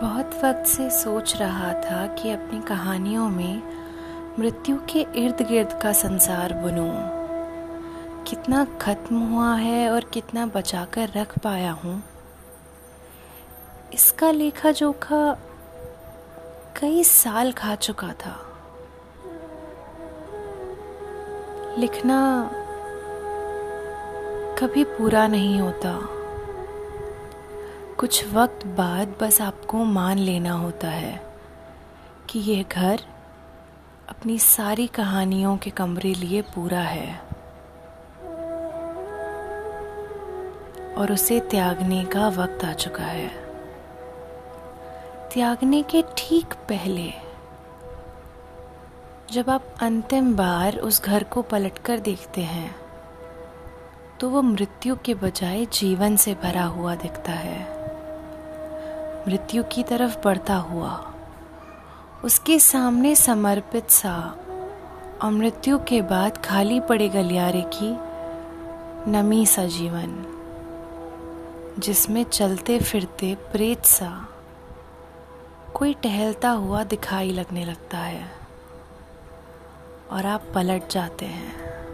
बहुत वक्त से सोच रहा था कि अपनी कहानियों में मृत्यु के इर्द गिर्द का संसार बुनूं। कितना खत्म हुआ है और कितना बचाकर रख पाया हूँ। इसका लेखा जोखा कई साल खा चुका था। लिखना कभी पूरा नहीं होता। कुछ वक्त बाद बस आपको मान लेना होता है कि यह घर अपनी सारी कहानियों के कमरे लिए पूरा है और उसे त्यागने का वक्त आ चुका है। त्यागने के ठीक पहले, जब आप अंतिम बार उस घर को पलटकर देखते हैं तो वो मृत्यु के बजाय जीवन से भरा हुआ दिखता है। मृत्यु की तरफ़ बढ़ता हुआ, उसके सामने समर्पित सा और मृत्यु के बाद खाली पड़े गलियारे की नमी सा जीवन, जिसमें चलते फिरते प्रेत सा कोई टहलता हुआ दिखाई लगने लगता है और आप पलट जाते हैं।